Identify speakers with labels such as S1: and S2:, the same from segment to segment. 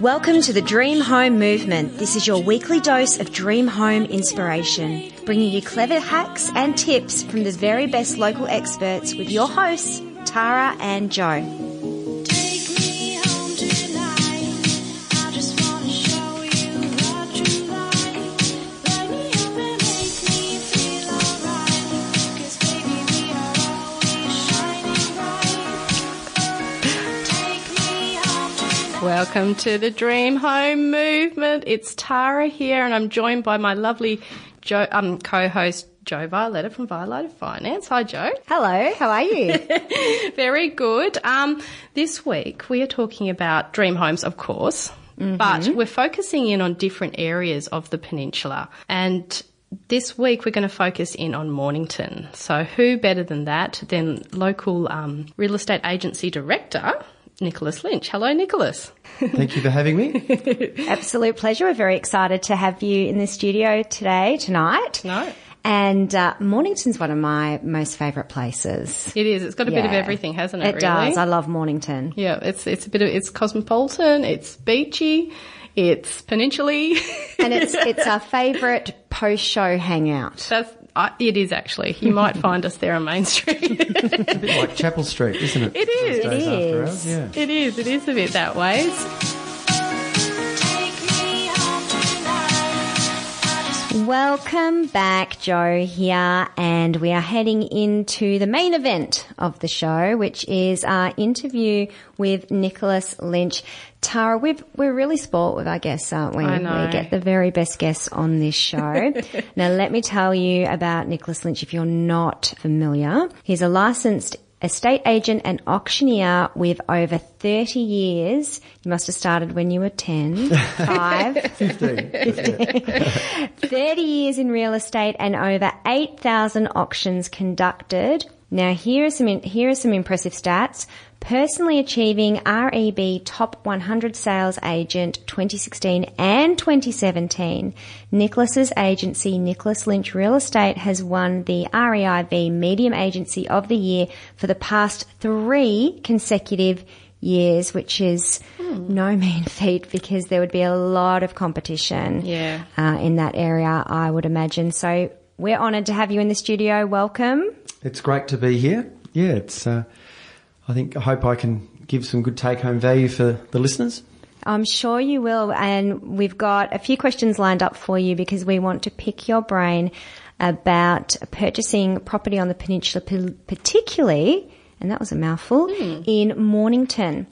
S1: Welcome to the Dream Home Movement. This is your weekly dose of dream home inspiration, bringing you clever hacks and tips from the very best local experts with your hosts, Tara and
S2: Jo.
S3: Welcome to the Dream Home Movement. It's Tara here, and I'm joined by my lovely jo- um, co-host Jo Violeta from Violeta Finance. Hi, Jo.
S1: Hello, how are you?
S3: Very good. Um, this week we are talking about dream homes, of course, but we're focusing in on different areas of the peninsula. And this week we're going to focus in on Mornington. So who better than that than local um, real estate agency director Nicholas Lynch. Hello, Nicholas.
S4: Thank you for having me.
S1: Absolute pleasure. We're very excited to have you in the studio today, tonight.
S3: No.
S1: And uh, Mornington's one of my most favourite places.
S3: It is. It's got a bit of everything, hasn't it?
S1: It
S3: really?
S1: does. I love Mornington.
S3: Yeah, it's it's a bit of it's cosmopolitan, it's beachy, it's peninsular.
S1: And it's it's our favourite post-show hangout.
S3: That's uh, it is actually. You might find us there on Main Street.
S4: It's a bit like Chapel Street, isn't it?
S3: It is.
S4: Those days
S1: It
S4: after
S1: is.
S4: hours, Yeah.
S3: it is. It is a bit that way.
S2: Take me home tonight. I just
S1: Welcome back, Jo here, and we are heading into the main event of the show, which is our interview with Nicholas Lynch. Tara, we've, we're really spoilt with our guests, aren't we?
S3: I know.
S1: We get the very best guests on this show. now, let me tell you about Nicholas Lynch if you're not familiar. He's a licensed estate agent and auctioneer with over 30 years. You must have started when you were 10, 5.
S4: 15.
S1: 30 years in real estate and over 8,000 auctions conducted. Now here are some, here are some impressive stats. Personally achieving REB Top 100 Sales Agent 2016 and 2017, Nicholas's agency, Nicholas Lynch Real Estate, has won the REIV Medium Agency of the Year for the past three consecutive years, which is no mean feat because there would be a lot of competition
S3: Yeah.
S1: uh, in that area, I would imagine. So we're honoured to have you in the studio. Welcome.
S4: It's great to be here. Yeah, it's. Uh, I think I hope I can give some good take-home value for the listeners.
S1: I'm sure you will. And we've got a few questions lined up for you because we want to pick your brain about purchasing property on the peninsula, particularly, and that was a mouthful, in Mornington.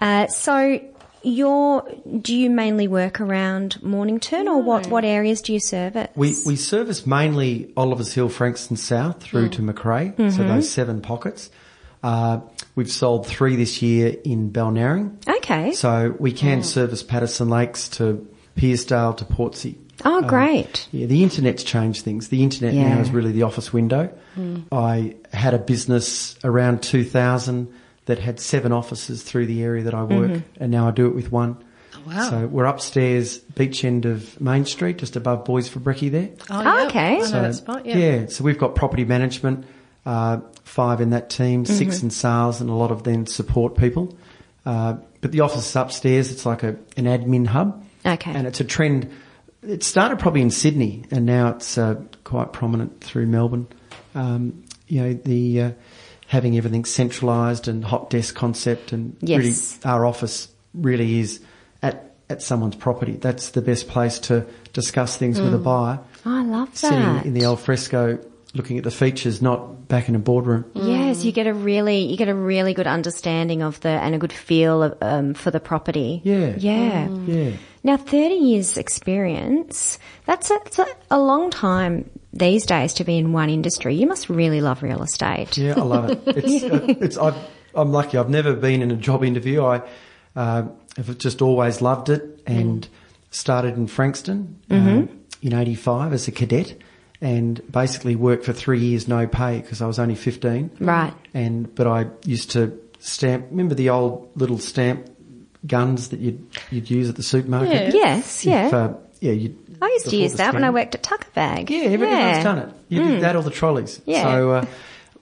S1: Uh, so you're, do you mainly work around Mornington or what, what areas do you service?
S4: We we service mainly Oliver's Hill, Frankston South through to mm. McCrae, so those mm-hmm. seven pockets. Uh, we've sold three this year in Balnarring,
S1: Okay.
S4: so we can service Patterson Lakes to Pearcedale to Portsea.
S1: oh, uh, great.
S4: Yeah, the internet's changed things. The internet now is really the office window. Mm. I had a business around 2000 that had seven offices through the area that I work, and now I do it with one.
S3: wow.
S4: So we're upstairs, beach end of Main Street, just above Boys for Brekkie there.
S3: Oh,
S1: Oh, okay.
S3: I know
S4: So,
S3: that spot. Yeah.
S4: so we've got property management, uh, five in that team, six in sales, and a lot of then support people. Uh, but the office is upstairs. It's like a, an admin hub.
S1: Okay.
S4: And it's a trend. It started probably in Sydney, and now it's uh, quite prominent through Melbourne. Um, you know, the uh, having everything centralised and hot desk concept, and
S1: Yes.
S4: really our office really is at at someone's property. That's the best place to discuss things with a mm. buyer
S1: Oh, I love that.
S4: sitting in the al fresco looking at the features, not back in a boardroom. Mm.
S1: Yes, you get a really you get a really good understanding of the and a good feel of, um, for the property.
S4: Yeah.
S1: yeah. Mm.
S4: Yeah.
S1: Now, thirty years experience. That's a, that's a, a long time these days to be in one industry. You must really love real estate.
S4: Yeah, I love it. It's, uh, it's, I've, I'm lucky. I've never been in a job interview. I uh, have just always loved it and started in Frankston um, in 85 as a cadet and basically worked for three years no pay because I was only 15.
S1: Right.
S4: And, but I used to stamp, remember the old little stamp guns that you'd, you'd use at the supermarket?
S1: Yes, yeah.
S4: If, uh, yeah, you
S1: I used to use that when I worked at Tucker Bag.
S4: Yeah, everyone's done it. You did that or the trolleys.
S1: Yeah.
S4: So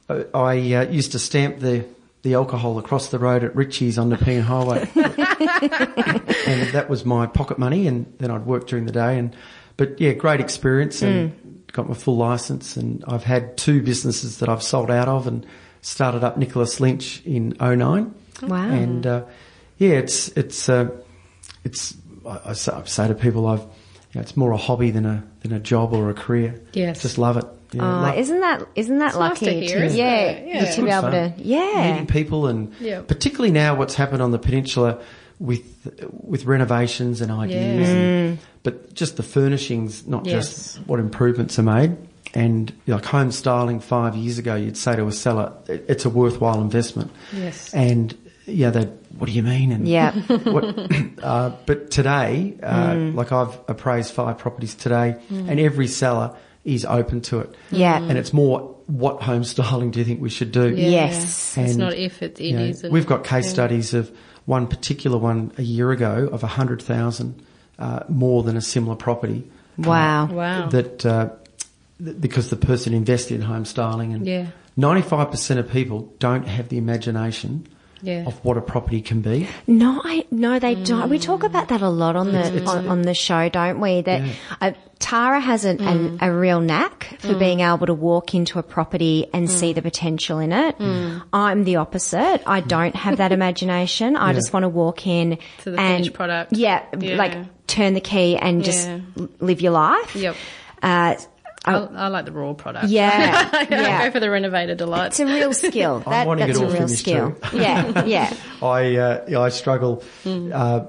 S4: uh, I uh, used to stamp the the alcohol across the road at Richie's on the Nepean Highway. and that was my pocket money and then I'd work during the day and, but yeah, great experience and got my full license and I've had two businesses that I've sold out of and started up Nicholas Lynch in 09.
S1: Wow.
S4: And, uh, yeah, it's, it's, uh, it's, I, I say, to people I've, know, it's more a hobby than a, than a job or a career.
S3: Yes.
S4: Just love it. Yeah,
S1: Oh,
S4: love-
S1: isn't that isn't that
S3: It's nice
S1: lucky
S3: to hear, isn't
S1: yeah,
S3: it? Yeah.
S1: to be able
S4: fun.
S1: to yeah
S4: meeting people and
S3: Yeah.
S4: particularly now what's happened on the peninsula with with renovations and ideas, and, mm. but just the furnishings, not
S3: Yes.
S4: just what improvements are made. And like home styling five years ago, you'd say to a seller, it's a worthwhile investment.
S3: Yes.
S4: And yeah, they what do you mean? And
S1: Yeah.
S4: what, uh, but today, uh,
S1: Mm.
S4: like I've appraised five properties today, and every seller is open to it.
S1: Yeah.
S4: and it's more what home styling do you think we should do?
S3: Yeah.
S1: Yes.
S3: It's not if, it, it
S4: you know,
S3: is. and-
S4: we've got case
S3: yeah.
S4: studies of one particular one a year ago of a hundred thousand uh, more than a similar property.
S1: wow
S3: Wow.
S4: That uh, th- because the person invested in home styling and
S3: Yeah.
S4: ninety five percent of people don't have the imagination
S3: Yeah.
S4: of what a property can be.
S1: No, I, no, they mm. don't. We talk about that a lot on the on, on the show, don't we? That uh, Tara has an, an, mm. a real knack for mm. being able to walk into a property and see the potential in it. I'm the opposite. I don't have that imagination. I
S4: Yeah.
S1: just want to walk in
S3: To the
S1: and
S3: finished product.
S1: Yeah,
S3: Yeah.
S1: like turn the key and just
S3: Yeah.
S1: live your life.
S3: Yep.
S1: Uh,
S3: I, I like the raw product.
S1: yeah,
S3: I
S1: yeah.
S3: go for the renovated delight.
S1: It's a real skill.
S4: I'm
S1: That,
S4: wanting
S1: that's
S4: it
S1: a real skill.
S4: too.
S1: Yeah, yeah.
S4: I uh, I struggle.
S3: Hmm.
S4: Uh,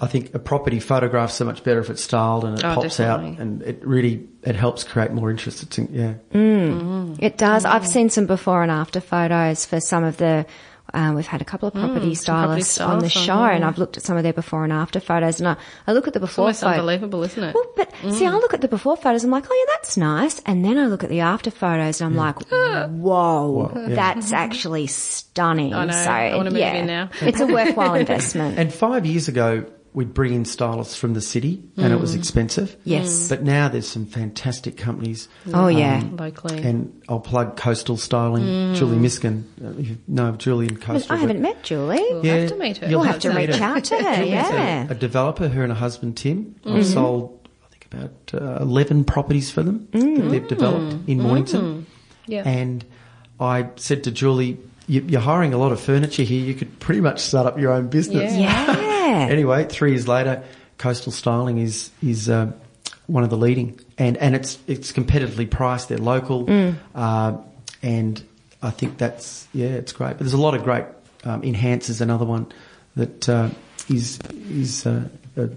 S4: I think a property photographs so much better if it's styled and it
S3: Oh,
S4: pops
S3: definitely.
S4: out, and it really it helps create more interest. It's, yeah,
S1: It does. I've seen some before and after photos for some of the. Um, we've had a couple of property
S3: Mm, some property
S1: stylists on the show,
S3: on,
S1: and. I've looked at some of their before and after photos, and I, I look at the
S3: It's
S1: before
S3: almost
S1: photo.
S3: unbelievable, isn't it?
S1: Well, but see, I look at the before photos. I'm like, oh yeah, that's nice, and then I look at the after photos, and I'm like, whoa,
S4: yeah.
S1: that's actually stunning.
S3: I know.
S1: So
S3: I wanna move
S1: yeah,
S3: in now.
S1: it's a worthwhile investment.
S4: and five years ago we'd bring in stylists from the city, and it
S3: Mm.
S4: was expensive.
S1: Yes.
S4: but now there's some fantastic companies.
S1: oh yeah.
S3: Locally.
S4: And I'll plug Coastal Styling, Julie Miskin. Uh, You know of Julie and Coastal.
S1: I haven't met Julie.
S3: We'll have to meet her.
S4: You'll
S1: We'll have to
S4: meet
S1: reach
S4: her.
S1: out to her. Yeah.
S4: a, a developer, her and her husband Tim.
S1: Mm-hmm.
S4: I've sold, I think, about uh, 11 properties for them
S1: Mm.
S4: that they've developed in Mornington.
S3: Yeah.
S4: And I said to Julie, you, you're hiring a lot of furniture here. You could pretty much start up your own business.
S3: Yeah.
S1: yeah.
S4: Anyway, three years later, Coastal Styling is is uh, one of the leading, and and it's it's competitively priced. They're local,
S1: Mm.
S4: uh, and I think that's yeah, it's great. But there's a lot of great um, enhancers. Another one that uh, is is uh, a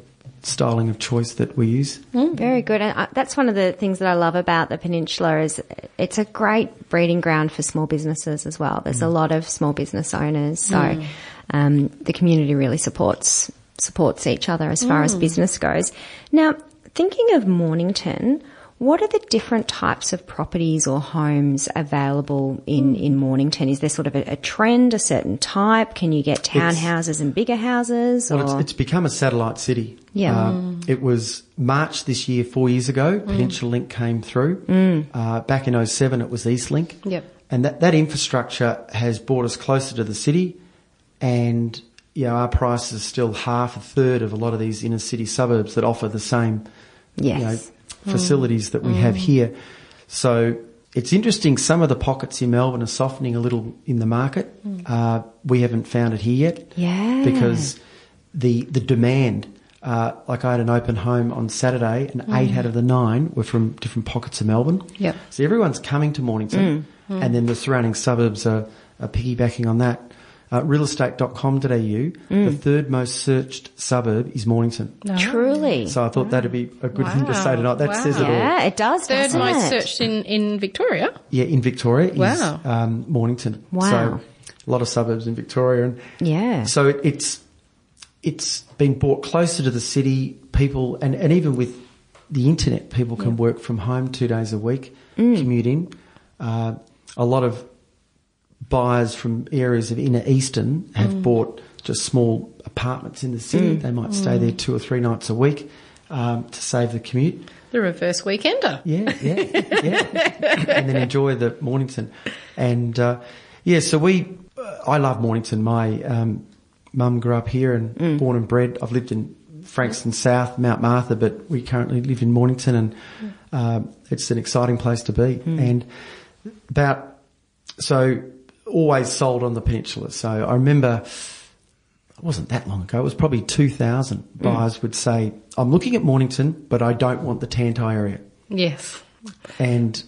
S4: styling of choice that we use.
S1: Very good, and uh, that's one of the things that I love about the peninsula is it's a great breeding ground for small businesses as well. There's a lot of small business owners, so um, the community really supports supports each other as far as business goes. Now, thinking of Mornington. What are the different types of properties or homes available in, in Mornington? Is there sort of a, a trend, a certain type? Can you get townhouses and bigger houses?
S4: Well,
S1: or-
S4: it's, it's become a satellite city.
S1: Yeah.
S4: Uh, it was March this year, four years ago, Peninsula Link came through. Uh, back in 07, it was Eastlink.
S3: Yep.
S4: And that, that infrastructure has brought us closer to the city. And, you know, our price is still half, a third of a lot of these inner city suburbs that offer the same, you know,
S1: Yes. Mm.
S4: facilities that we have mm. here. So it's interesting. Some of the pockets in Melbourne are softening a little in the market. Mm. Uh, we haven't found it here yet.
S1: Yeah.
S4: Because the the demand. Uh, like I had an open home on Saturday, and eight out of the nine were from different pockets of Melbourne.
S3: Yep.
S4: So everyone's coming to Mornington, and then the surrounding suburbs are, are piggybacking on that. Uh, realestate.com.au, the third most searched suburb is Mornington.
S1: Truly.
S4: So I thought that'd be a good thing to say tonight. That
S3: Wow.
S4: says it all.
S1: yeah, it does.
S3: Third most
S1: it?
S3: searched in, in Victoria.
S4: Yeah, in Victoria is um, Mornington.
S1: Wow.
S4: So a lot of suburbs in Victoria, and
S1: Yeah.
S4: so it, it's it's been brought closer to the city. People and, and even with the internet, people can work from home two days a week,
S1: Mm.
S4: commute in. Uh, a lot of buyers from areas of inner eastern have
S1: Mm.
S4: bought just small apartments in the city. They might stay there two or three nights a week um, to save the commute.
S3: The reverse weekender.
S4: Yeah, yeah, yeah. and then enjoy the Mornington. And uh, yeah, so we, I love Mornington. My um, mum grew up here and born and bred. I've lived in Frankston South, Mount Martha, but we currently live in Mornington, and uh, it's an exciting place to be. And about so always sold on the peninsula. So I remember it wasn't that long ago. It was probably 2000. Buyers would say, "I'm looking at Mornington, but I don't want the Tanti area."
S3: Yes.
S4: And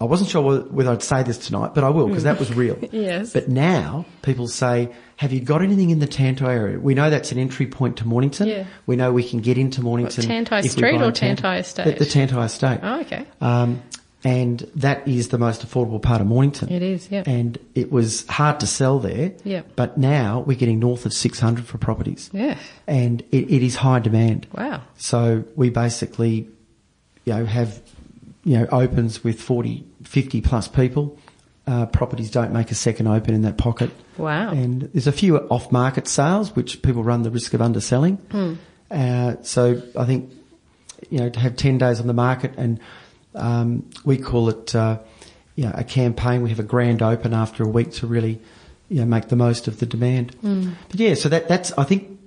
S4: I wasn't sure whether- I'd say this tonight, but I will because that was real.
S3: Yes.
S4: But now people say, "Have you got anything in the Tanti area?" We know that's an entry point to Mornington.
S3: Yeah.
S4: We know we can get into Mornington.
S3: Tanti
S4: if
S3: Street or Tanti Estate?
S4: The, the Tantai Estate.
S3: Oh, okay.
S4: Um, and that is the most affordable part of Mornington.
S3: It is, yeah.
S4: And it was hard to sell there.
S3: Yeah.
S4: But now we're getting north of 600 for properties.
S3: Yeah.
S4: And it, it is high demand.
S3: Wow.
S4: So we basically, you know, have, you know, opens with 40, 50 plus people. Uh, properties don't make a second open in that pocket.
S3: Wow.
S4: And there's a few off-market sales which people run the risk of underselling.
S3: Hmm.
S4: Uh, so I think, you know, to have 10 days on the market and um, we call it, uh, you know, a campaign. We have a grand open after a week to really, you know, make the most of the demand.
S3: Hmm.
S4: But yeah, so that, that's, I think,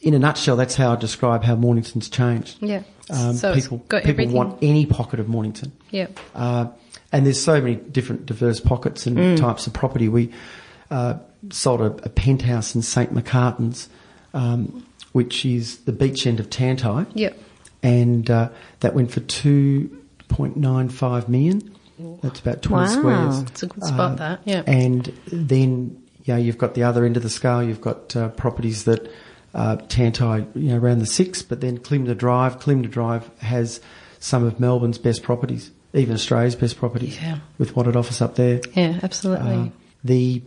S4: in a nutshell, that's how I describe how Mornington's changed.
S3: Yeah.
S4: Um,
S3: So
S4: people people
S3: everything.
S4: want any pocket of Mornington.
S3: Yeah.
S4: Uh, and there's so many different diverse pockets and
S3: Mm.
S4: types of property. We uh, sold a, a penthouse in St Macartans, um, which is the beach end of Tanti,
S3: Yep.
S4: and uh, that went for 2.95 million. That's about 20
S1: Wow.
S4: squares.
S3: It's a good spot,
S4: Uh,
S3: that. Yeah.
S4: And then, you know, you've got the other end of the scale. You've got uh, properties that uh, Tanti, you know, around the six, but then Climna Drive. Climna Drive has some of Melbourne's best properties, even Australia's best properties,
S3: Yeah.
S4: with what it offers up there.
S3: yeah, absolutely.
S4: Uh, the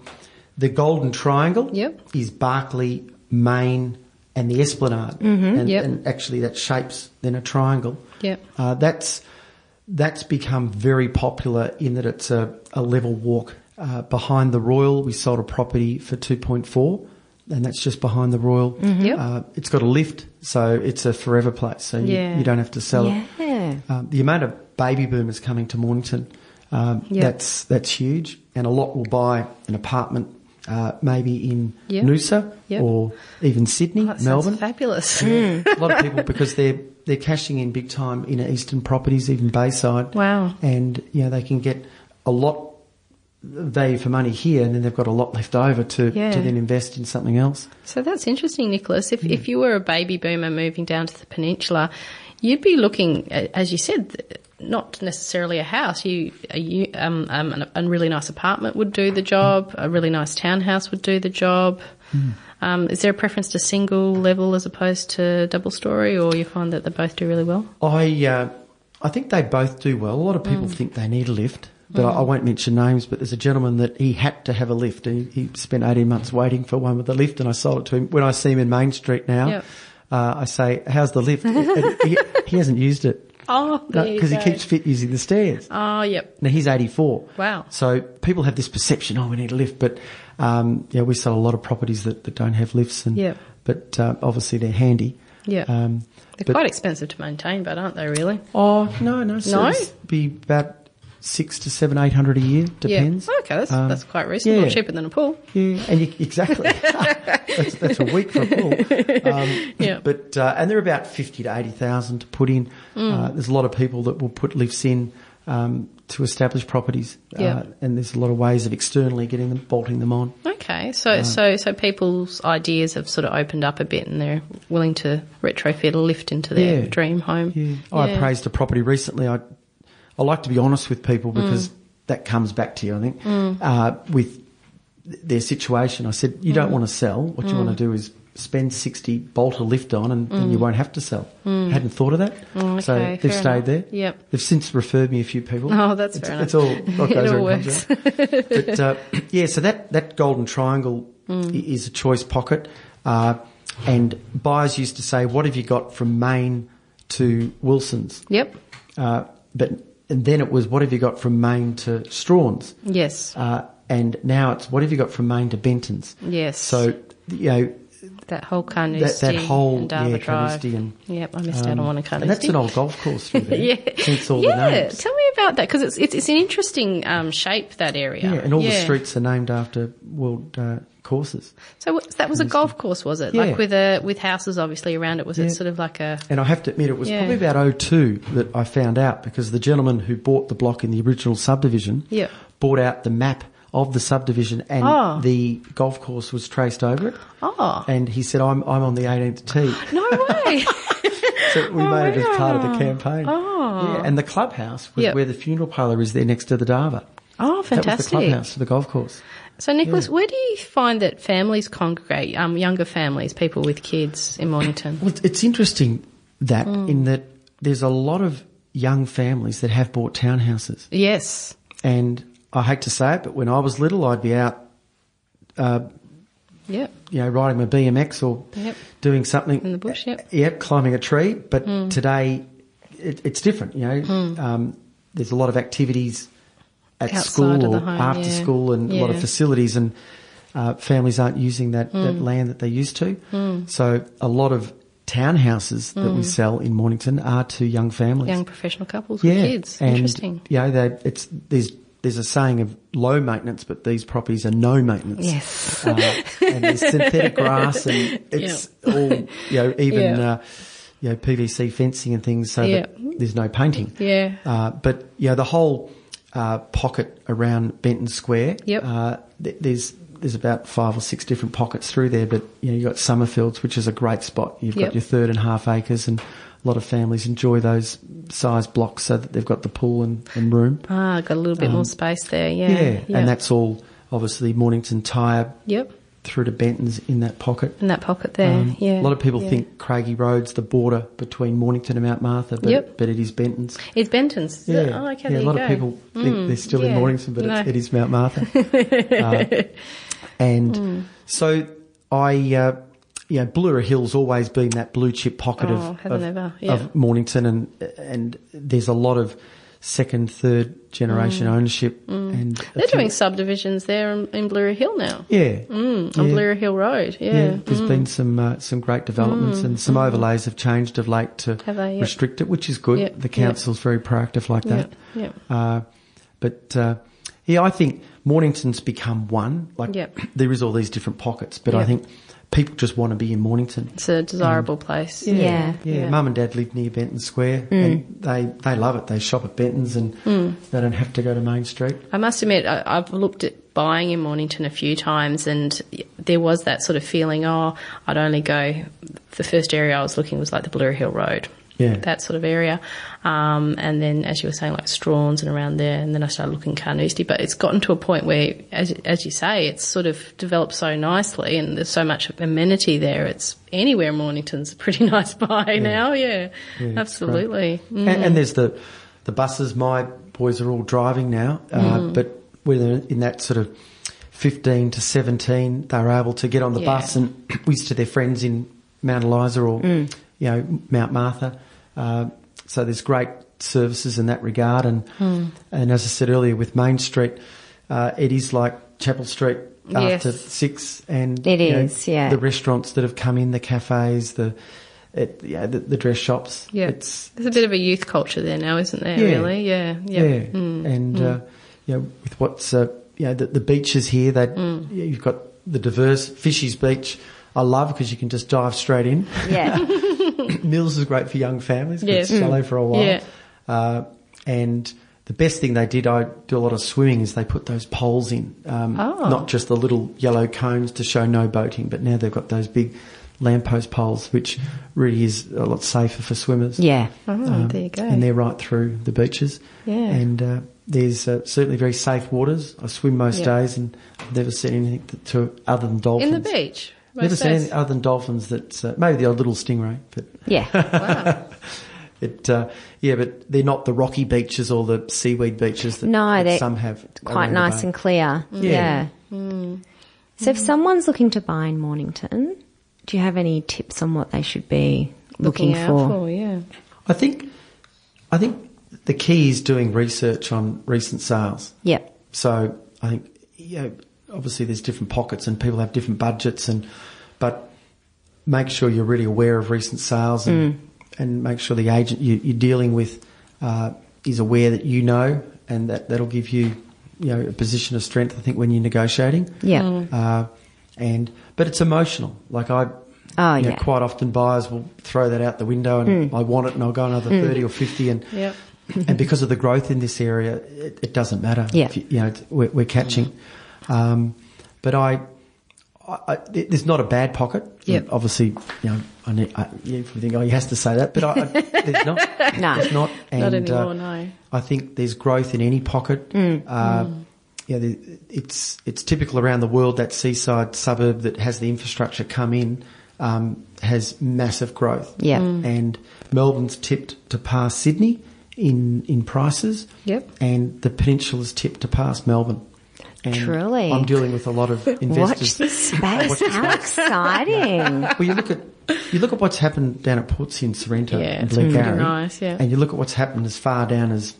S4: the Golden Triangle
S3: Yep.
S4: is Barkly, Main, and the Esplanade, and,
S3: Mm-hmm. Yep.
S4: and actually that shapes then a triangle.
S3: Yep.
S4: Uh, that's that's become very popular in that it's a, a level walk. Uh, behind the Royal, we sold a property for 2.4, and that's just behind the Royal.
S3: Yep.
S4: Uh, it's got a lift, so it's a forever place, so you,
S3: Yeah.
S4: you don't have to sell it. Um, the amount of baby boomers coming to Mornington, um,
S3: Yep.
S4: that's that's huge, and a lot will buy an apartment, uh, maybe in
S3: Yep.
S4: Noosa or even Sydney,
S3: Oh,
S4: Melbourne.
S3: fabulous.
S4: a lot of people because they're they're cashing in big time in eastern properties, even Bayside.
S3: Wow.
S4: And you know they can get a lot of value for money here, and then they've got a lot left over to
S3: Yeah.
S4: to then invest in something else.
S3: So that's interesting, Nicholas. If if you were a baby boomer moving down to the peninsula, you'd be looking, as you said, not necessarily a house. You, a, you um, um, a really nice apartment would do the job. A really nice townhouse would do the job. Um, is there a preference to single level as opposed to double story, or you find that they both do really well?
S4: I uh, I think they both do well. A lot of people think they need a lift, but I, I won't mention names. But there's a gentleman that he had to have a lift. He, he spent 18 months waiting for one with a lift, and I sold it to him. When I see him in Main Street now,
S3: Yep.
S4: uh, I say, "How's the lift?" He, he hasn't used it
S3: Oh,
S4: because he keeps fit using the stairs.
S3: Oh, yep.
S4: Now he's 84.
S3: Wow.
S4: So people have this perception, oh, we need a lift, but um, yeah, we sell a lot of properties that, that don't have lifts, and
S3: Yep.
S4: but uh, obviously they're handy.
S3: Yeah.
S4: Um,
S3: They're
S4: but-
S3: quite expensive to maintain, but aren't they really?
S4: Oh no, no, so
S3: No?
S4: be about six to seven, eight hundred a year, depends.
S3: Yeah. Okay, that's,
S4: Um,
S3: that's quite reasonable.
S4: yeah.
S3: Cheaper than a pool.
S4: Yeah, and you, exactly. that's, that's a week for a pool. Um,
S3: Yeah.
S4: But uh, and they're about fifty to eighty thousand to put in.
S3: Mm.
S4: Uh, there's a lot of people that will put lifts in um, to establish properties,
S3: Yeah.
S4: uh, and there's a lot of ways of externally getting them, bolting them on.
S3: Okay, so so so people's ideas have sort of opened up a bit, and they're willing to retrofit a lift into their
S4: Yeah.
S3: dream home.
S4: Yeah. I
S3: Yeah.
S4: appraised a property recently. I I like to be honest with people
S3: Mm.
S4: because that comes back to you. I think uh, with their situation. I said you
S3: Mm.
S4: don't want to sell. What you want to do is spend sixty, bolt a lift on, and then you won't have to sell. Hadn't thought of that.
S3: Mm,
S4: so they've stayed there.
S3: Yep.
S4: They've since referred me a few people.
S3: Oh, that's
S4: it's,
S3: fair
S4: It's all.
S3: It all works.
S4: but uh, yeah, so that that golden triangle
S3: Mm.
S4: is a choice pocket, uh, and buyers used to say, "What have you got from Main to Wilson's?"
S3: Yep.
S4: Uh, but and then it was, "What have you got from Main to Strachan's?"
S3: Yes.
S4: Uh, and now it's, "What have you got from Main to Benton's?"
S3: yes.
S4: So you know
S3: that whole
S4: that,
S3: Carnoustie
S4: that whole
S3: and
S4: yeah,
S3: Drive.
S4: Carnoustie and
S3: Yep, I missed
S4: um,
S3: out on one of Carnoustie.
S4: and that's an old golf course through there.
S3: yeah. Yeah.
S4: the.
S3: Tell me about that because it's, it's it's an interesting um, shape that area.
S4: Yeah, and all the streets are named after world uh, courses.
S3: So what- that was a golf course, was it?
S4: Yeah.
S3: Like with a with houses obviously around it. Was
S4: Yeah.
S3: it sort of like a
S4: And I have to admit, it was
S3: Yeah.
S4: probably about 02 that I found out because the gentleman who bought the block in the original subdivision
S3: Yeah.
S4: bought out the map of the subdivision and
S3: Oh.
S4: the golf course was traced over it.
S3: Oh.
S4: And he said, I'm, I'm on the 18th tee.
S3: no way?
S4: So we made it as part of the campaign.
S3: Oh.
S4: Yeah, and the clubhouse was
S3: Yep.
S4: where the funeral parlour is there next to the Dava.
S3: oh,
S4: That was the
S3: fantastic!
S4: clubhouse for the golf course.
S3: So Nicholas, where do you find that families congregate? Um, younger families, people with kids in Mornington.
S4: Well, it's- it's interesting that
S3: Mm.
S4: in that there's a lot of young families that have bought townhouses.
S3: Yes.
S4: And I hate to say it, but when I was little, I'd be out, uh,
S3: Yep.
S4: you know, riding my BMX or
S3: Yep.
S4: doing something
S3: In the bush, yep.
S4: Yep, climbing a tree. But today, it, it's different. You know, um, there's a lot of activities at
S3: Outside
S4: school or
S3: home,
S4: after
S3: yeah.
S4: school, and a lot of facilities, and uh, families aren't using that, that land that they used to. So a lot of townhouses that we sell in Mornington are to young families.
S3: Young professional couples
S4: yeah,
S3: with kids.
S4: and
S3: Interesting.
S4: you know, it's there's there's a saying of low maintenance, but these properties are no maintenance.
S3: Yes.
S4: Uh, and there's synthetic grass, and it's all you know, even
S3: Yeah.
S4: uh, you know PVC fencing and things, so
S3: Yeah.
S4: that there's no painting.
S3: Yeah.
S4: Uh, but you know, the whole uh, pocket around Benton Square.
S3: Yep.
S4: Uh, th- there's there's about five or six different pockets through there, but you know, you've got Summerfields, which is a great spot. You've
S3: Yep.
S4: got your third and half acres, and a lot of families enjoy those size blocks so that they've got the pool and, and room.
S3: Ah, got a little bit more space there. Yeah.
S4: Um, Yeah,
S3: yeah.
S4: and that's all obviously Mornington Tire
S3: Yep.
S4: through to Benton's in that pocket.
S3: In that pocket there.
S4: Um,
S3: yeah.
S4: A lot of people
S3: yeah.
S4: think Craigie Road's the border between Mornington and Mount Martha, but,
S3: Yep.
S4: but it is Benton's.
S3: It's Benton's. it? Oh, okay.
S4: yeah a lot
S3: go.
S4: of people think
S3: Mm,
S4: they're still
S3: yeah.
S4: in Mornington, but
S3: No.
S4: it is Mount Martha. Uh, and
S3: Mm.
S4: so I, uh, you know, Bluera Hill's always been that blue chip pocket
S3: Oh,
S4: of, of.
S3: Yeah.
S4: of Mornington, and and there's a lot of second, third generation ownership. And
S3: Mm. They're
S4: few-
S3: doing subdivisions there in, in Blue Hill now.
S4: yeah,
S3: Mm, on
S4: yeah.
S3: Blue Hill Road. Yeah.
S4: Yeah, there's been some uh, some great developments and some overlays have changed of late to
S3: Have they? Yep.
S4: restrict it, which is good.
S3: Yep,
S4: The
S3: yep.
S4: council's very proactive like that.
S3: Yep, yep.
S4: Uh, but uh, yeah, I think Mornington's become one. Like
S3: Yep.
S4: there is all these different pockets, but I think people just want to be in Mornington.
S3: It's a desirable mm. place.
S1: Yeah.
S4: yeah.
S3: Yeah.
S4: Mum and Dad live near Benton Square, mm. and they they love it. They shop at Benton's, and mm. they don't have to go to Main Street.
S3: I must admit, I, I've looked at buying in Mornington a few times, and there was that sort of feeling. Oh, I'd only go. The first area I was looking was like the Blue Hill Road,
S4: Yeah.
S3: that sort of area. Um, and then, as you were saying, like Strachans and around there. And then I started looking Carnoustie, but it's gotten to a point where, as as you say, it's sort of developed so nicely, and there's so much amenity there. It's anywhere in Mornington's a pretty nice buy now. Yeah,
S4: Yeah,
S3: absolutely. Mm.
S4: And, and there's the the buses. My boys are all driving now, uh,
S3: Mm.
S4: but when they're in that sort of 15 to 17, they were able to get on the
S3: Yeah.
S4: bus and whiz to their friends in Mount Eliza or
S3: Mm.
S4: you know Mount Martha. Uh, so there's great services in that regard, and
S3: Mm.
S4: and as I said earlier, with Main Street, uh, it is like Chapel Street after
S3: Yes.
S4: six, and
S1: It
S4: you know,
S1: yeah.
S4: The restaurants that have come in, the cafes, the it, yeah, the, the dress shops.
S3: Yeah,
S4: it's
S3: there's a bit of a youth culture there now, isn't there?
S4: Yeah.
S3: Really? Yeah,
S4: yeah,
S3: yeah. Mm.
S4: and Uh, you know, with what's uh, you know the, the beaches here, that
S3: Mm.
S4: yeah, you've got the diverse Fishies Beach. I love because you can just dive straight in.
S1: Yeah.
S4: Mills is great for young families.
S3: Yes.
S4: it's shallow for a while.
S3: Yeah.
S4: Uh, and the best thing they did, I do a lot of swimming, is they put those poles in. Um,
S3: Oh.
S4: Not just the little yellow cones to show no boating, but now they've got those big lamppost poles, which really is a lot safer for swimmers.
S1: Yeah.
S3: Oh,
S4: Um,
S3: there you go.
S4: And they're right through the beaches.
S3: Yeah.
S4: And uh, there's uh, certainly very safe waters. I swim most
S3: Yeah.
S4: days and I've never seen anything to, to other than dolphins.
S3: in the beach.
S4: Never seen anything other than dolphins. That's uh, maybe the odd little stingray, but
S1: Yeah.
S3: Wow.
S4: it uh, yeah, but they're not the rocky beaches or the seaweed beaches that,
S1: No,
S4: that
S1: they're
S4: some have.
S1: Quite nice and clear.
S4: Yeah.
S1: Yeah. So if someone's looking to buy in Mornington, do you have any tips on what they should be looking,
S3: out
S1: for?
S3: for. Yeah.
S4: I think I think the key is doing research on recent sales.
S1: Yeah.
S4: So I think you know, obviously there's different pockets and people have different budgets and but make sure you're really aware of recent sales and mm. and make sure the agent you, you're dealing with uh, is aware that you know, and that that'll give you, you know, a position of strength. I think when you're negotiating.
S1: Yeah. Mm.
S4: Uh, and but it's emotional. Like I,
S1: Oh,
S4: you know,
S1: yeah.
S4: Quite often buyers will throw that out the window, and mm. I want it, and I'll go another thirty or fifty, and
S3: Yep.
S4: and because of the growth in this area, it, it doesn't matter.
S1: Yeah.
S4: If you, you know, we're, we're catching. Um, but I, I, I, there's not a bad pocket.
S3: Yep.
S4: Obviously, you know, I, need, I you think, oh, he has to say that, but I, I, there's not.
S1: No.
S4: There's not. And,
S3: anymore,
S4: uh,
S3: no.
S4: I think there's growth in any pocket.
S1: Mm.
S4: Uh, Yeah, the, it's it's typical around the world that seaside suburb that has the infrastructure come in um, has massive growth.
S1: Yeah. Mm.
S4: and Melbourne's tipped to pass Sydney in in prices.
S3: Yep.
S4: and the peninsula's tipped to pass Melbourne. And
S1: Truly.
S4: I'm dealing with a lot of investors.
S1: Watch this space.
S4: Watch this
S1: How exciting.
S4: well, you look at you look at what's happened down at Portsea and Sorrento
S3: Yeah,
S4: and Glengarry,
S3: nice, yeah.
S4: and you look at what's happened as far down as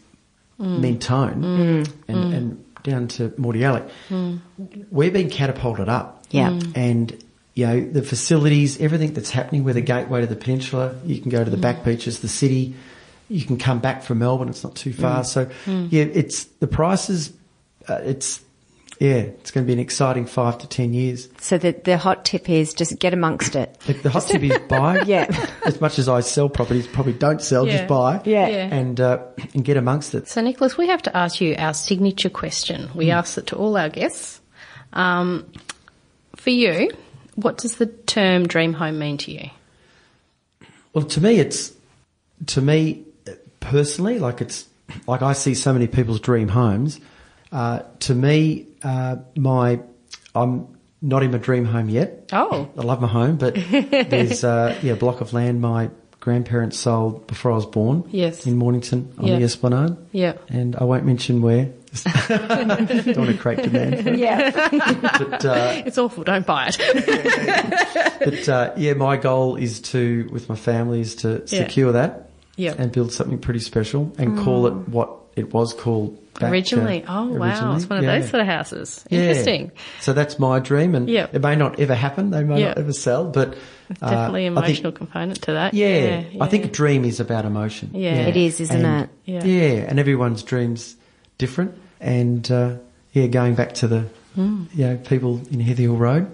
S4: mm. Mentone mm. and, mm. and down to Mordialloc. We're being catapulted up,
S1: Yeah.
S4: and you know the facilities, everything that's happening. We're the gateway to the peninsula. You can go to the back beaches, the city. You can come back from Melbourne. It's not too far. So yeah, it's the prices. Uh, it's yeah, it's going to be an exciting five to ten years.
S1: So the, the hot tip is just get amongst it.
S4: The, the hot tip is buy.
S1: Yeah.
S4: As much as I sell properties, probably don't sell,
S3: Yeah.
S4: just buy.
S1: Yeah.
S3: Yeah.
S4: And uh, and get amongst it.
S3: So, Nicholas, we have to ask you our signature question. We
S4: Hmm.
S3: ask it to all our guests. Um, for you, what does the term dream home mean to you?
S4: Well, to me, it's to me uh, personally, like it's like I see so many people's dream homes. Uh, to me, uh, my I'm not in my dream home yet.
S3: Oh.
S4: I love my home, but there's uh, yeah a block of land my grandparents sold before I was born.
S3: Yes.
S4: in Mornington on
S3: Yeah.
S4: the Esplanade.
S3: Yeah.
S4: and I won't mention where. don't want to create demand.
S1: Yeah.
S4: But uh,
S3: It's awful. Don't buy it.
S4: but uh, yeah, my goal is to, with my family, is to
S3: Yeah.
S4: secure that
S3: Yeah.
S4: and build something pretty special and call it what it was called back, uh,
S3: originally. Oh, wow.
S4: originally.
S3: It's one of
S4: Yeah.
S3: those sort of houses.
S4: Yeah.
S3: Interesting.
S4: So that's my dream, and
S3: Yeah.
S4: it may not ever happen. They may
S3: Yeah.
S4: not ever sell, but uh,
S3: Definitely emotional
S4: think,
S3: component to that.
S4: yeah,
S3: yeah.
S4: I think a dream is about emotion.
S3: Yeah.
S1: It is, isn't
S4: And-
S1: it?
S3: Yeah.
S4: Yeah, and everyone's dreams different, and uh, yeah, going back to the you know people in Heather Hill Road.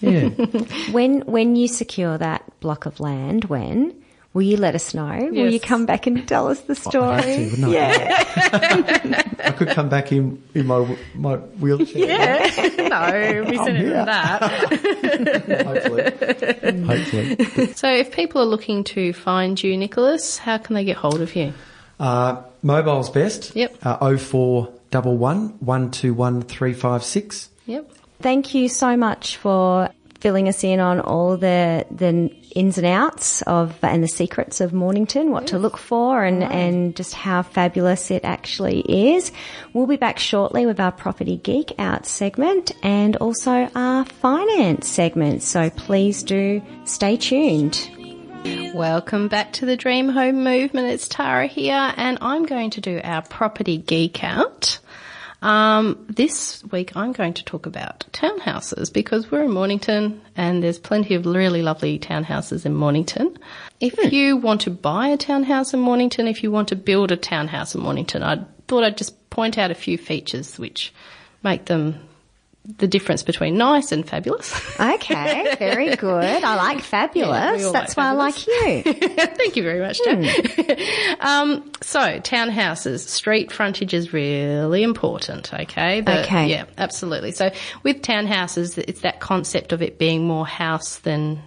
S4: Yeah.
S1: When when you secure that block of land, when will you let us know? Will you come back and tell us the story?
S4: I have to, wouldn't I?
S1: yeah.
S4: I could come back in, in my my wheelchair. Yeah.
S3: no, we said it
S4: here.
S3: that.
S4: Hopefully. Hopefully.
S3: So, if people are looking to find you, Nicholas, how can they get hold of you?
S4: Uh, mobile's best.
S3: Yep.
S4: Uh, 0411 121 356.
S3: Yep.
S1: Thank you so much for filling us in on all the the ins and outs of and the secrets of Mornington, what to look for, and and just how fabulous it actually is. We'll be back shortly with our property geek out segment and also our finance segment. So please do stay tuned.
S3: Welcome back to the Dream Home Movement. It's Tara here, and I'm going to do our property geek out. Um, this week, I'm going to talk about townhouses because we're in Mornington, and there's plenty of really lovely townhouses in Mornington. If you want to buy a townhouse in Mornington, if you want to build a townhouse in Mornington, I thought I'd just point out a few features which make them the difference between nice and fabulous.
S1: Okay, very good. I like fabulous.
S3: Yeah,
S1: That's
S3: like
S1: why I like you.
S3: Thank you very much, Jack. um, so, townhouses, street frontage is really important, okay? The-
S1: Okay.
S3: Yeah, absolutely. So, with townhouses, it's that concept of it being more house than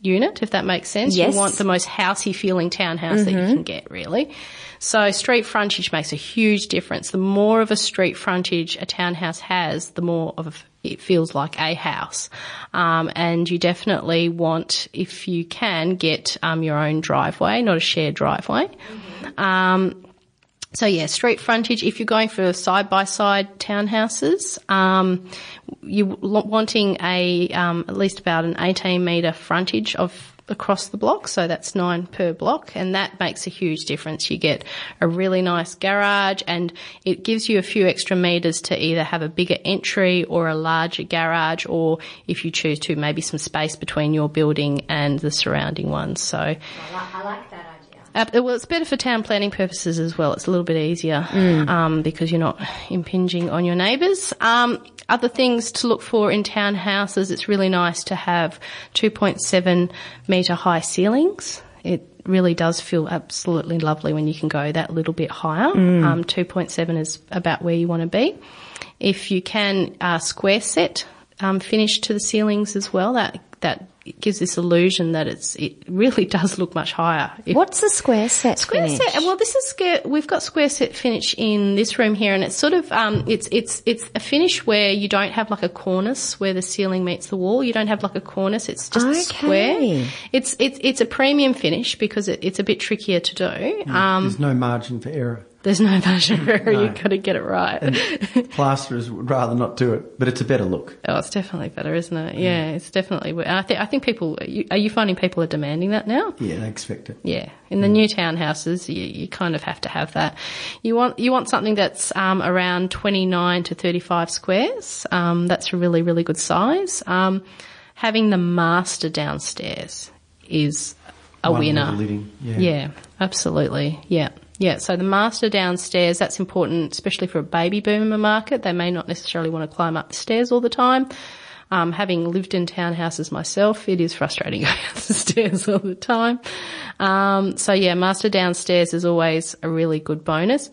S3: unit, if that makes sense.
S1: Yes.
S3: You want the most housey feeling townhouse that you can get, really. So, street frontage makes a huge difference. The more of a street frontage a townhouse has, the more of a it feels like a house. Um, and you definitely want, if you can, get um, your own driveway, not a shared driveway. Um, so yeah, street frontage. If you're going for side by side townhouses, um, you're wanting a um, at least about an 18 metre frontage of across the block, so that's nine per block, and that makes a huge difference. You get a really nice garage, and it gives you a few extra metres to either have a bigger entry or a larger garage, or if you choose to, maybe some space between your building and the surrounding ones. So.
S1: I like that idea.
S3: Uh, well, it's better for town planning purposes as well. It's a little bit easier um, because you're not impinging on your neighbours. Um, other things to look for in townhouses, it's really nice to have 2.7 metre high ceilings. It really does feel absolutely lovely when you can go that little bit higher. Um, 2.7 is about where you want to be. If you can uh, square set um, finish to the ceilings as well, that that gives this illusion that it's it really does look much higher. If-
S1: What's the square set
S3: Square
S1: finish?
S3: set. Well, this is square. We've got square set finish in this room here, and it's sort of um, it's it's it's a finish where you don't have like a cornice where the ceiling meets the wall. You don't have like a cornice. It's just
S1: Okay.
S3: square. It's it's it's a premium finish because it, it's a bit trickier to do. Um,
S4: There's no margin for error.
S3: There's no measure. You've got to get it right.
S4: Plasterers would rather not do it, but it's a better look.
S3: Oh, it's definitely better, isn't it? Yeah, it's definitely. I think I think people. Are you, are you finding people are demanding that now?
S4: Yeah, they expect it.
S3: Yeah, in the new townhouses, you, you kind of have to have that. You want you want something that's um, around twenty nine to thirty five squares. Um, that's a really really good size. Um, having the master downstairs is a
S4: One
S3: winner.
S4: yeah.
S3: yeah, absolutely. Yeah. Yeah, so the master downstairs, that's important, especially for a baby boomer market. They may not necessarily want to climb up the stairs all the time. Um, having lived in townhouses myself, it is frustrating going up the stairs all the time. Um, so yeah, master downstairs is always a really good bonus.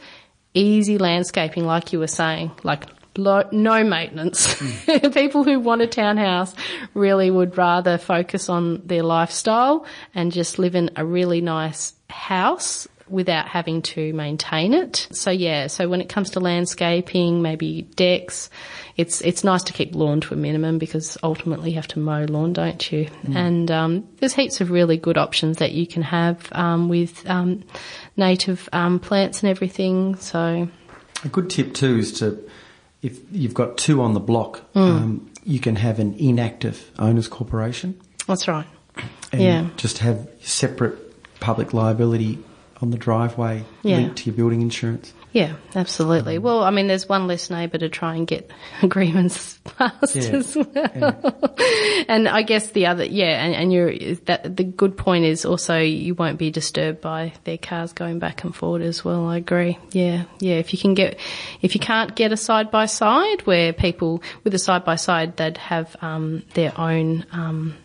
S3: Easy landscaping, like you were saying, like no maintenance. People who want a townhouse really would rather focus on their lifestyle and just live in a really nice house without having to maintain it. So yeah, so when it comes to landscaping, maybe decks, it's it's nice to keep lawn to a minimum because ultimately you have to mow lawn, don't you? And um, there's heaps of really good options that you can have um, with um, native um, plants and everything. So
S4: A good tip too is to, if you've got two on the block,
S3: Hmm.
S4: um, you can have an inactive owners corporation
S3: that's right.
S4: and
S3: Yeah.
S4: just have separate public liability on the driveway
S3: Yeah.
S4: linked to your building insurance.
S3: Yeah, absolutely. Well, I mean, there's one less neighbour to try and get agreements passed
S4: Yeah.
S3: as well. and I guess the other, yeah, and, and you're, that the good point is also you won't be disturbed by their cars going back and forward as well. I agree. Yeah, yeah. If you can get, if you can't get a side by side where people with a side by side they'd have um, their own. Um,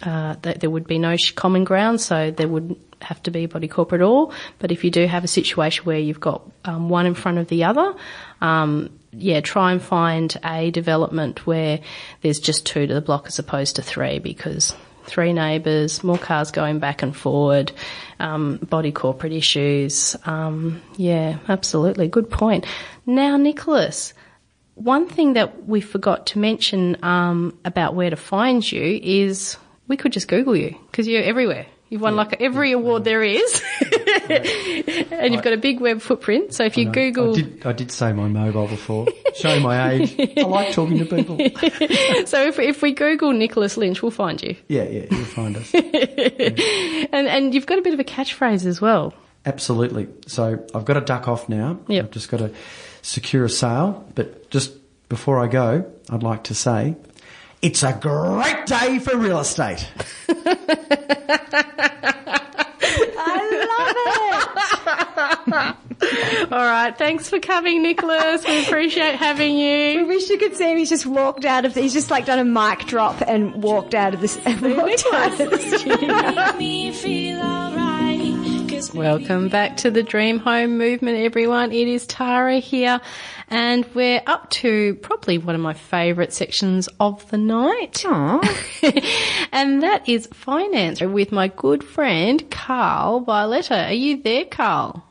S3: uh, that there would be no common ground, so there wouldn't have to be body corporate all. But if you do have a situation where you've got um, one in front of the other, um, yeah, try and find a development where there's just two to the block as opposed to three, because three neighbours, more cars going back and forward, um, body corporate issues. Um, yeah, absolutely, good point. Now, Nicholas. One thing that we forgot to mention um, about where to find you is we could just Google you because you're everywhere. You've won like every award there is, and you've got a big web footprint. So if you Google,
S4: I did, I did say my mobile before, showing my age. I like talking to people.
S3: so if if we Google Nicholas Lynch, we'll find you.
S4: Yeah, yeah, you'll find us.
S3: And and you've got a bit of a catchphrase as well.
S4: Absolutely. So I've got to duck off now.
S3: Yep.
S4: I've just got to secure a sale. But just before I go, I'd like to say it's a great day for real estate.
S1: I love it.
S3: All right, thanks for coming, Nicholas. We appreciate having you.
S1: We. Wish you could see him. He's just walked out of. He's just like done a mic drop and walked out of this. Walked out of the studio.
S2: Make me feel alright. 'cause
S3: Welcome back to the Dream Home Movement, everyone. It is Tara here, and we're up to probably one of my favourite sections of the night. And that is finance with my good friend Carl Violeta. Are you there, Carl?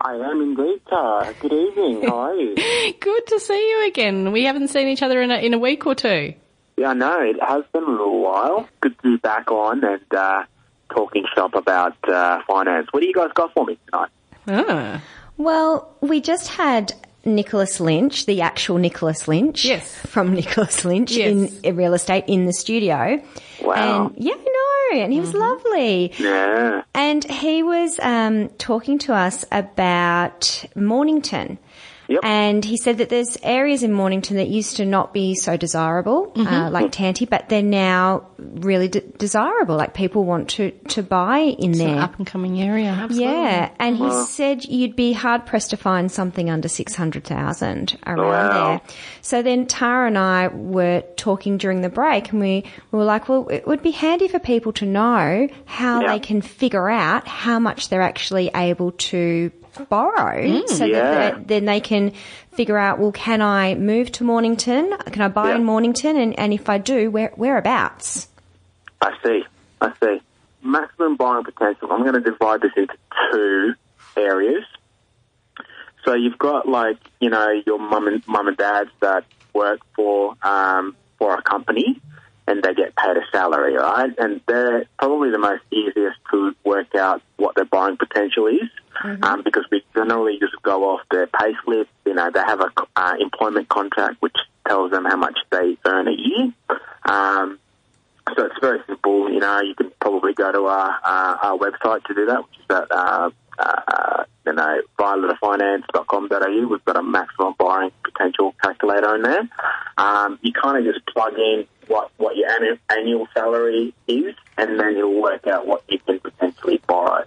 S5: I am indeed, Tara. Good evening. How are you?
S3: Good to see you again. We haven't seen each other in a, in a week or two.
S5: Yeah, I know. It has been a little while. Good to be back on and uh, talking shop about uh, finance. What do you guys got for me tonight?
S3: Ah,
S1: Well, we just had Nicholas Lynch, the actual Nicholas Lynch.
S3: Yes.
S1: From Nicholas Lynch
S3: Yes.
S1: in real estate in the studio.
S5: Wow.
S1: And yeah, I know. And he was lovely.
S5: Yeah.
S1: And he was um, talking to us about Mornington.
S5: Yep.
S1: And he said that there's areas in Mornington that used to not be so desirable, uh, like Tanti, but they're now really de- desirable. Like people want to, to buy in
S3: It's an
S1: there.
S3: up and coming area. Absolutely.
S1: Yeah, and he said you'd be hard pressed to find something under six hundred thousand around
S5: Wow.
S1: there. So then Tara and I were talking during the break, and we, we were like, "Well, it would be handy for people to know how they can figure out how much they're actually able to borrow, so
S5: Yeah.
S1: that they- then they can figure out, well, can I move to Mornington? Can I buy
S5: Yeah.
S1: in Mornington? And, and if I do, where whereabouts?
S5: I see. I see. Maximum buying potential. I'm going to divide this into two areas. So you've got like you know your mum and mum and dads that work for um, for a company, and they get paid a salary, right? And they're probably the most easiest to work out what their buying potential is, um, because we generally just go off their pay slip. You know, they have a uh, employment contract which tells them how much they earn a year. Um, so it's very simple. You know, you can probably go to our, uh, our website to do that, which is at, uh, uh, you know, violetafinance.com.au. We've got a maximum borrowing potential calculator in there. Um, you kind of just plug in what, what your annual salary is, and then you'll work out what you can potentially borrow.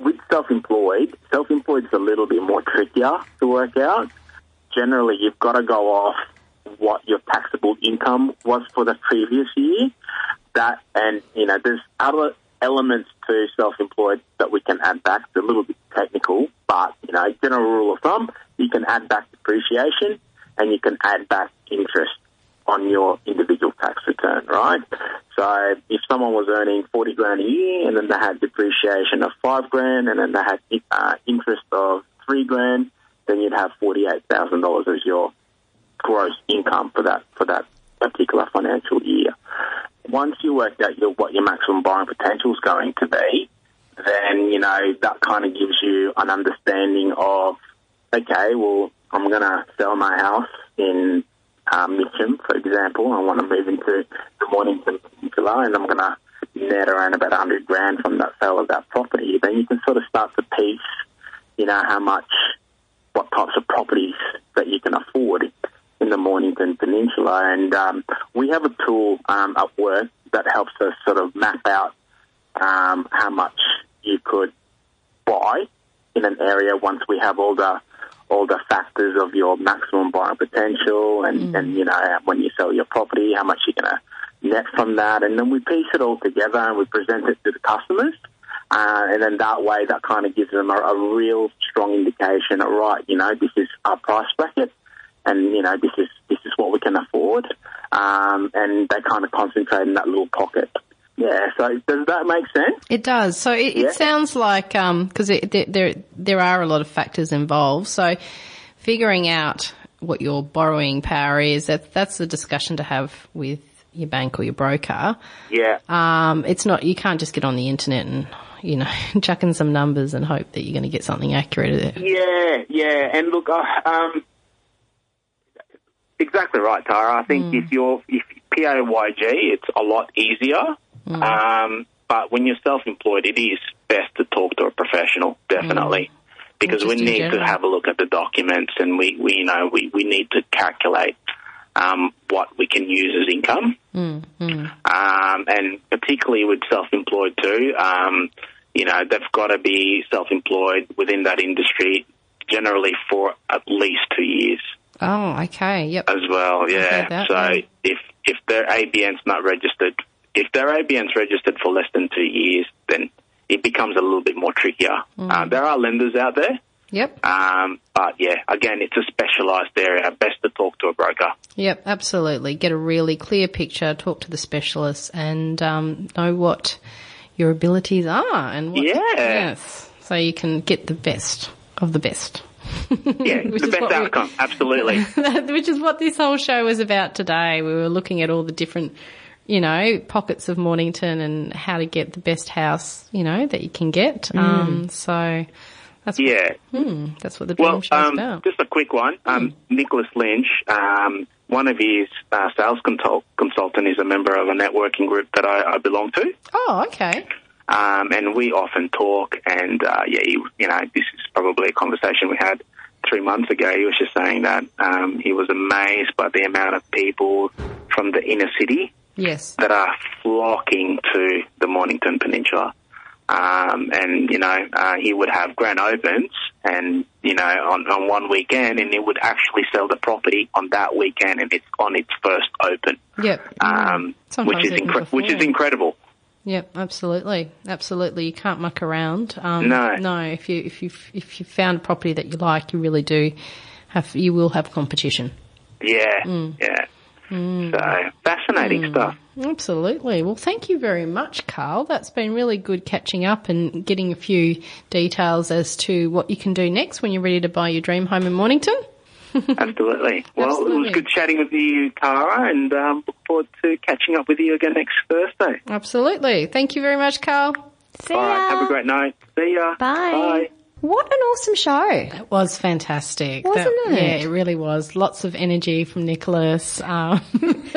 S5: With self-employed, self-employed is a little bit more trickier to work out. Generally, you've got to go off what your taxable income was for the previous year. That and you know, there's other elements to self-employed that we can add back. It's a little bit technical, but you know, general rule of thumb, you can add back depreciation and you can add back interest on your individual tax return, right? So if someone was earning 40 grand a year and then they had depreciation of five grand and then they had uh, interest of three grand, then you'd have $48,000 as your gross income for that for that particular financial year. Once you work out your, what your maximum borrowing potential is going to be, then you know that kind of gives you an understanding of okay, well, I'm going to sell my house in um, Mitcham, for example. I want to move into the Mornington Peninsula, and I'm going to net around about 100 grand from that sale of that property. Then you can sort of start to piece, you know, how much, what types of properties that you can afford in the Mornington Peninsula. And um, we have a tool um, at work that helps us sort of map out um, how much you could buy in an area once we have all the all the factors of your maximum borrowing potential and, and you know when you sell your property how much you're going to net from that. And then we piece it all together and we present it to the customers. Uh, and then that way that kind of gives them a, a real strong indication of right you know this is our price bracket and you know this is this is what we can afford. Um, and they kind of concentrate in that little pocket yeah so does that make sense
S3: It does. So it,
S5: Yeah.
S3: it sounds like because there, there there are a lot of factors involved. So figuring out what your borrowing power is that that's a discussion to have with your bank or your broker.
S5: yeah
S3: Um, it's not you can't just get on the internet and you know chuck in some numbers and hope that you're going to get something accurate.
S5: Yeah, yeah, and look, um, exactly right, Tara. I think if you're if PAYG, it's a lot easier. Um, but when you're self-employed, it is best to talk to a professional, definitely, because we need
S3: general.
S5: to have a look at the documents, and we, we you know we, we need to calculate um, what we can use as income, um, and particularly with self-employed too. Um, you know, they've got to be self-employed within that industry, generally for at least two years
S3: Oh, okay, yep.
S5: as well. Yeah.
S3: that,
S5: so
S3: yeah.
S5: if if their ABN's not registered, if their ABN's registered for less than two years, then it becomes a little bit more trickier.
S3: Mm.
S5: Uh, there are lenders out there.
S3: Yep.
S5: Um, but yeah, again, it's a specialised area. Best to talk to a broker.
S3: Yep, absolutely. Get a really clear picture, talk to the specialists, and um, know what your abilities are and what.
S5: Yeah.
S3: Yes. So you can get the best of the best.
S5: Yeah, the best
S3: what we-
S5: outcome. Absolutely.
S3: Which is what this whole show was about today. We were looking at all the different, you know, pockets of Mornington and how to get the best house, you know, that you can get. Um, so that's
S5: Mm. yeah.
S3: what, that's what the dream
S5: Well,
S3: show's
S5: um,
S3: about.
S5: just a quick one. Um, Nicholas Lynch, um, one of his uh, sales consult- consultant, is a member of a networking group that I, I belong to.
S3: Oh, okay.
S5: Um, and we often talk, and uh, yeah, you, you know, this is probably a conversation we had three months ago, he was just saying that um, he was amazed by the amount of people from the inner city
S3: Yes.
S5: that are flocking to the Mornington Peninsula. Um, and, you know, uh, he would have grand opens and, you know, on, on one weekend and he would actually sell the property on that weekend and it's on its first open.
S3: Yep.
S5: Um,
S3: Sometimes
S5: which is incre- which is incredible.
S3: Yep, absolutely, absolutely. You can't muck around. Um,
S5: No.
S3: no. If you if you if you found a property that you like, you really do have you will have competition.
S5: Yeah,
S3: Mm.
S5: yeah. So fascinating stuff.
S3: Absolutely. Well, thank you very much, Carl. That's been really good catching up and getting a few details as to what you can do next when you're ready to buy your dream home in Mornington.
S5: Absolutely. Well, it was good chatting with you, Tara, and um, look forward to catching up with you again next Thursday.
S3: Absolutely. Thank you very much, Carl.
S1: See
S5: All right,
S1: ya.
S5: have a great night. See ya.
S1: Bye.
S5: Bye.
S1: What an awesome show.
S3: It was fantastic.
S1: Wasn't
S3: That-
S1: it?
S3: Yeah, it really was. Lots of energy from Nicholas. Um,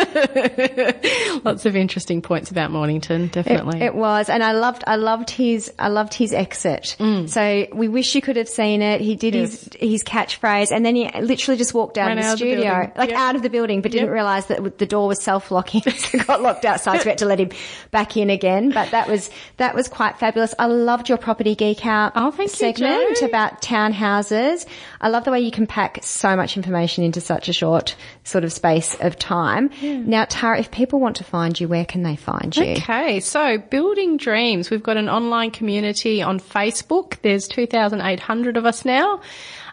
S3: lots of interesting points about Mornington, definitely.
S1: It, it was, and I loved, I loved his, I loved his exit. So we wish you could have seen it. He did his his catchphrase, and then he literally just walked out
S3: Ran
S1: of the
S3: out of the
S1: studio, like
S3: Yep.
S1: out of the building, but didn't
S3: Yep.
S1: realise that the door was self locking, so got locked outside. So we had to let him back in again. But that was that was quite fabulous. I loved your property geek out
S3: Oh, thank you,
S1: segment About townhouses. I love the way you can pack so much information into such a short sort of space of time. Now, Tara, if people want to find you, where can they find you?
S3: Okay, so Building Dreams, we've got an online community on Facebook. There's 2,800 of us now.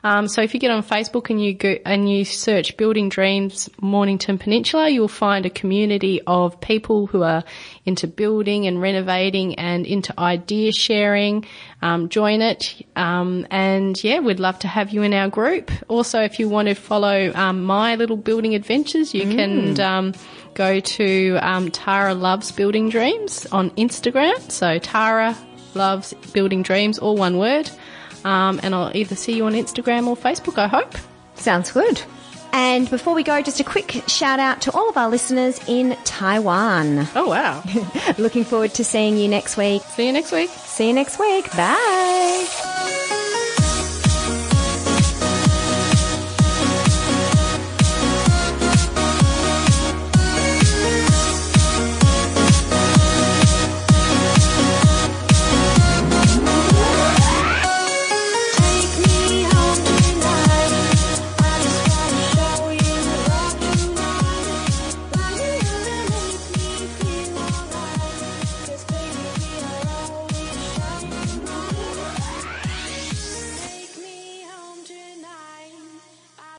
S3: Um, so if you get on Facebook and you go and you search Building Dreams Mornington Peninsula, you'll find a community of people who are into building and renovating and into idea sharing. Um, join it, um, and yeah, we'd love to have you in our group. Also, if you want to follow um, my little building adventures, you can um, go to um, Tara Loves Building Dreams on Instagram. So Tara Loves Building Dreams, all one word. Um, and I'll either see you on Instagram or Facebook, I hope.
S1: Sounds good. And before we go, just a quick shout out to all of our listeners in Taiwan.
S3: Oh, wow.
S1: Looking forward to seeing you next week.
S3: see you next week.
S1: See you next week. Bye.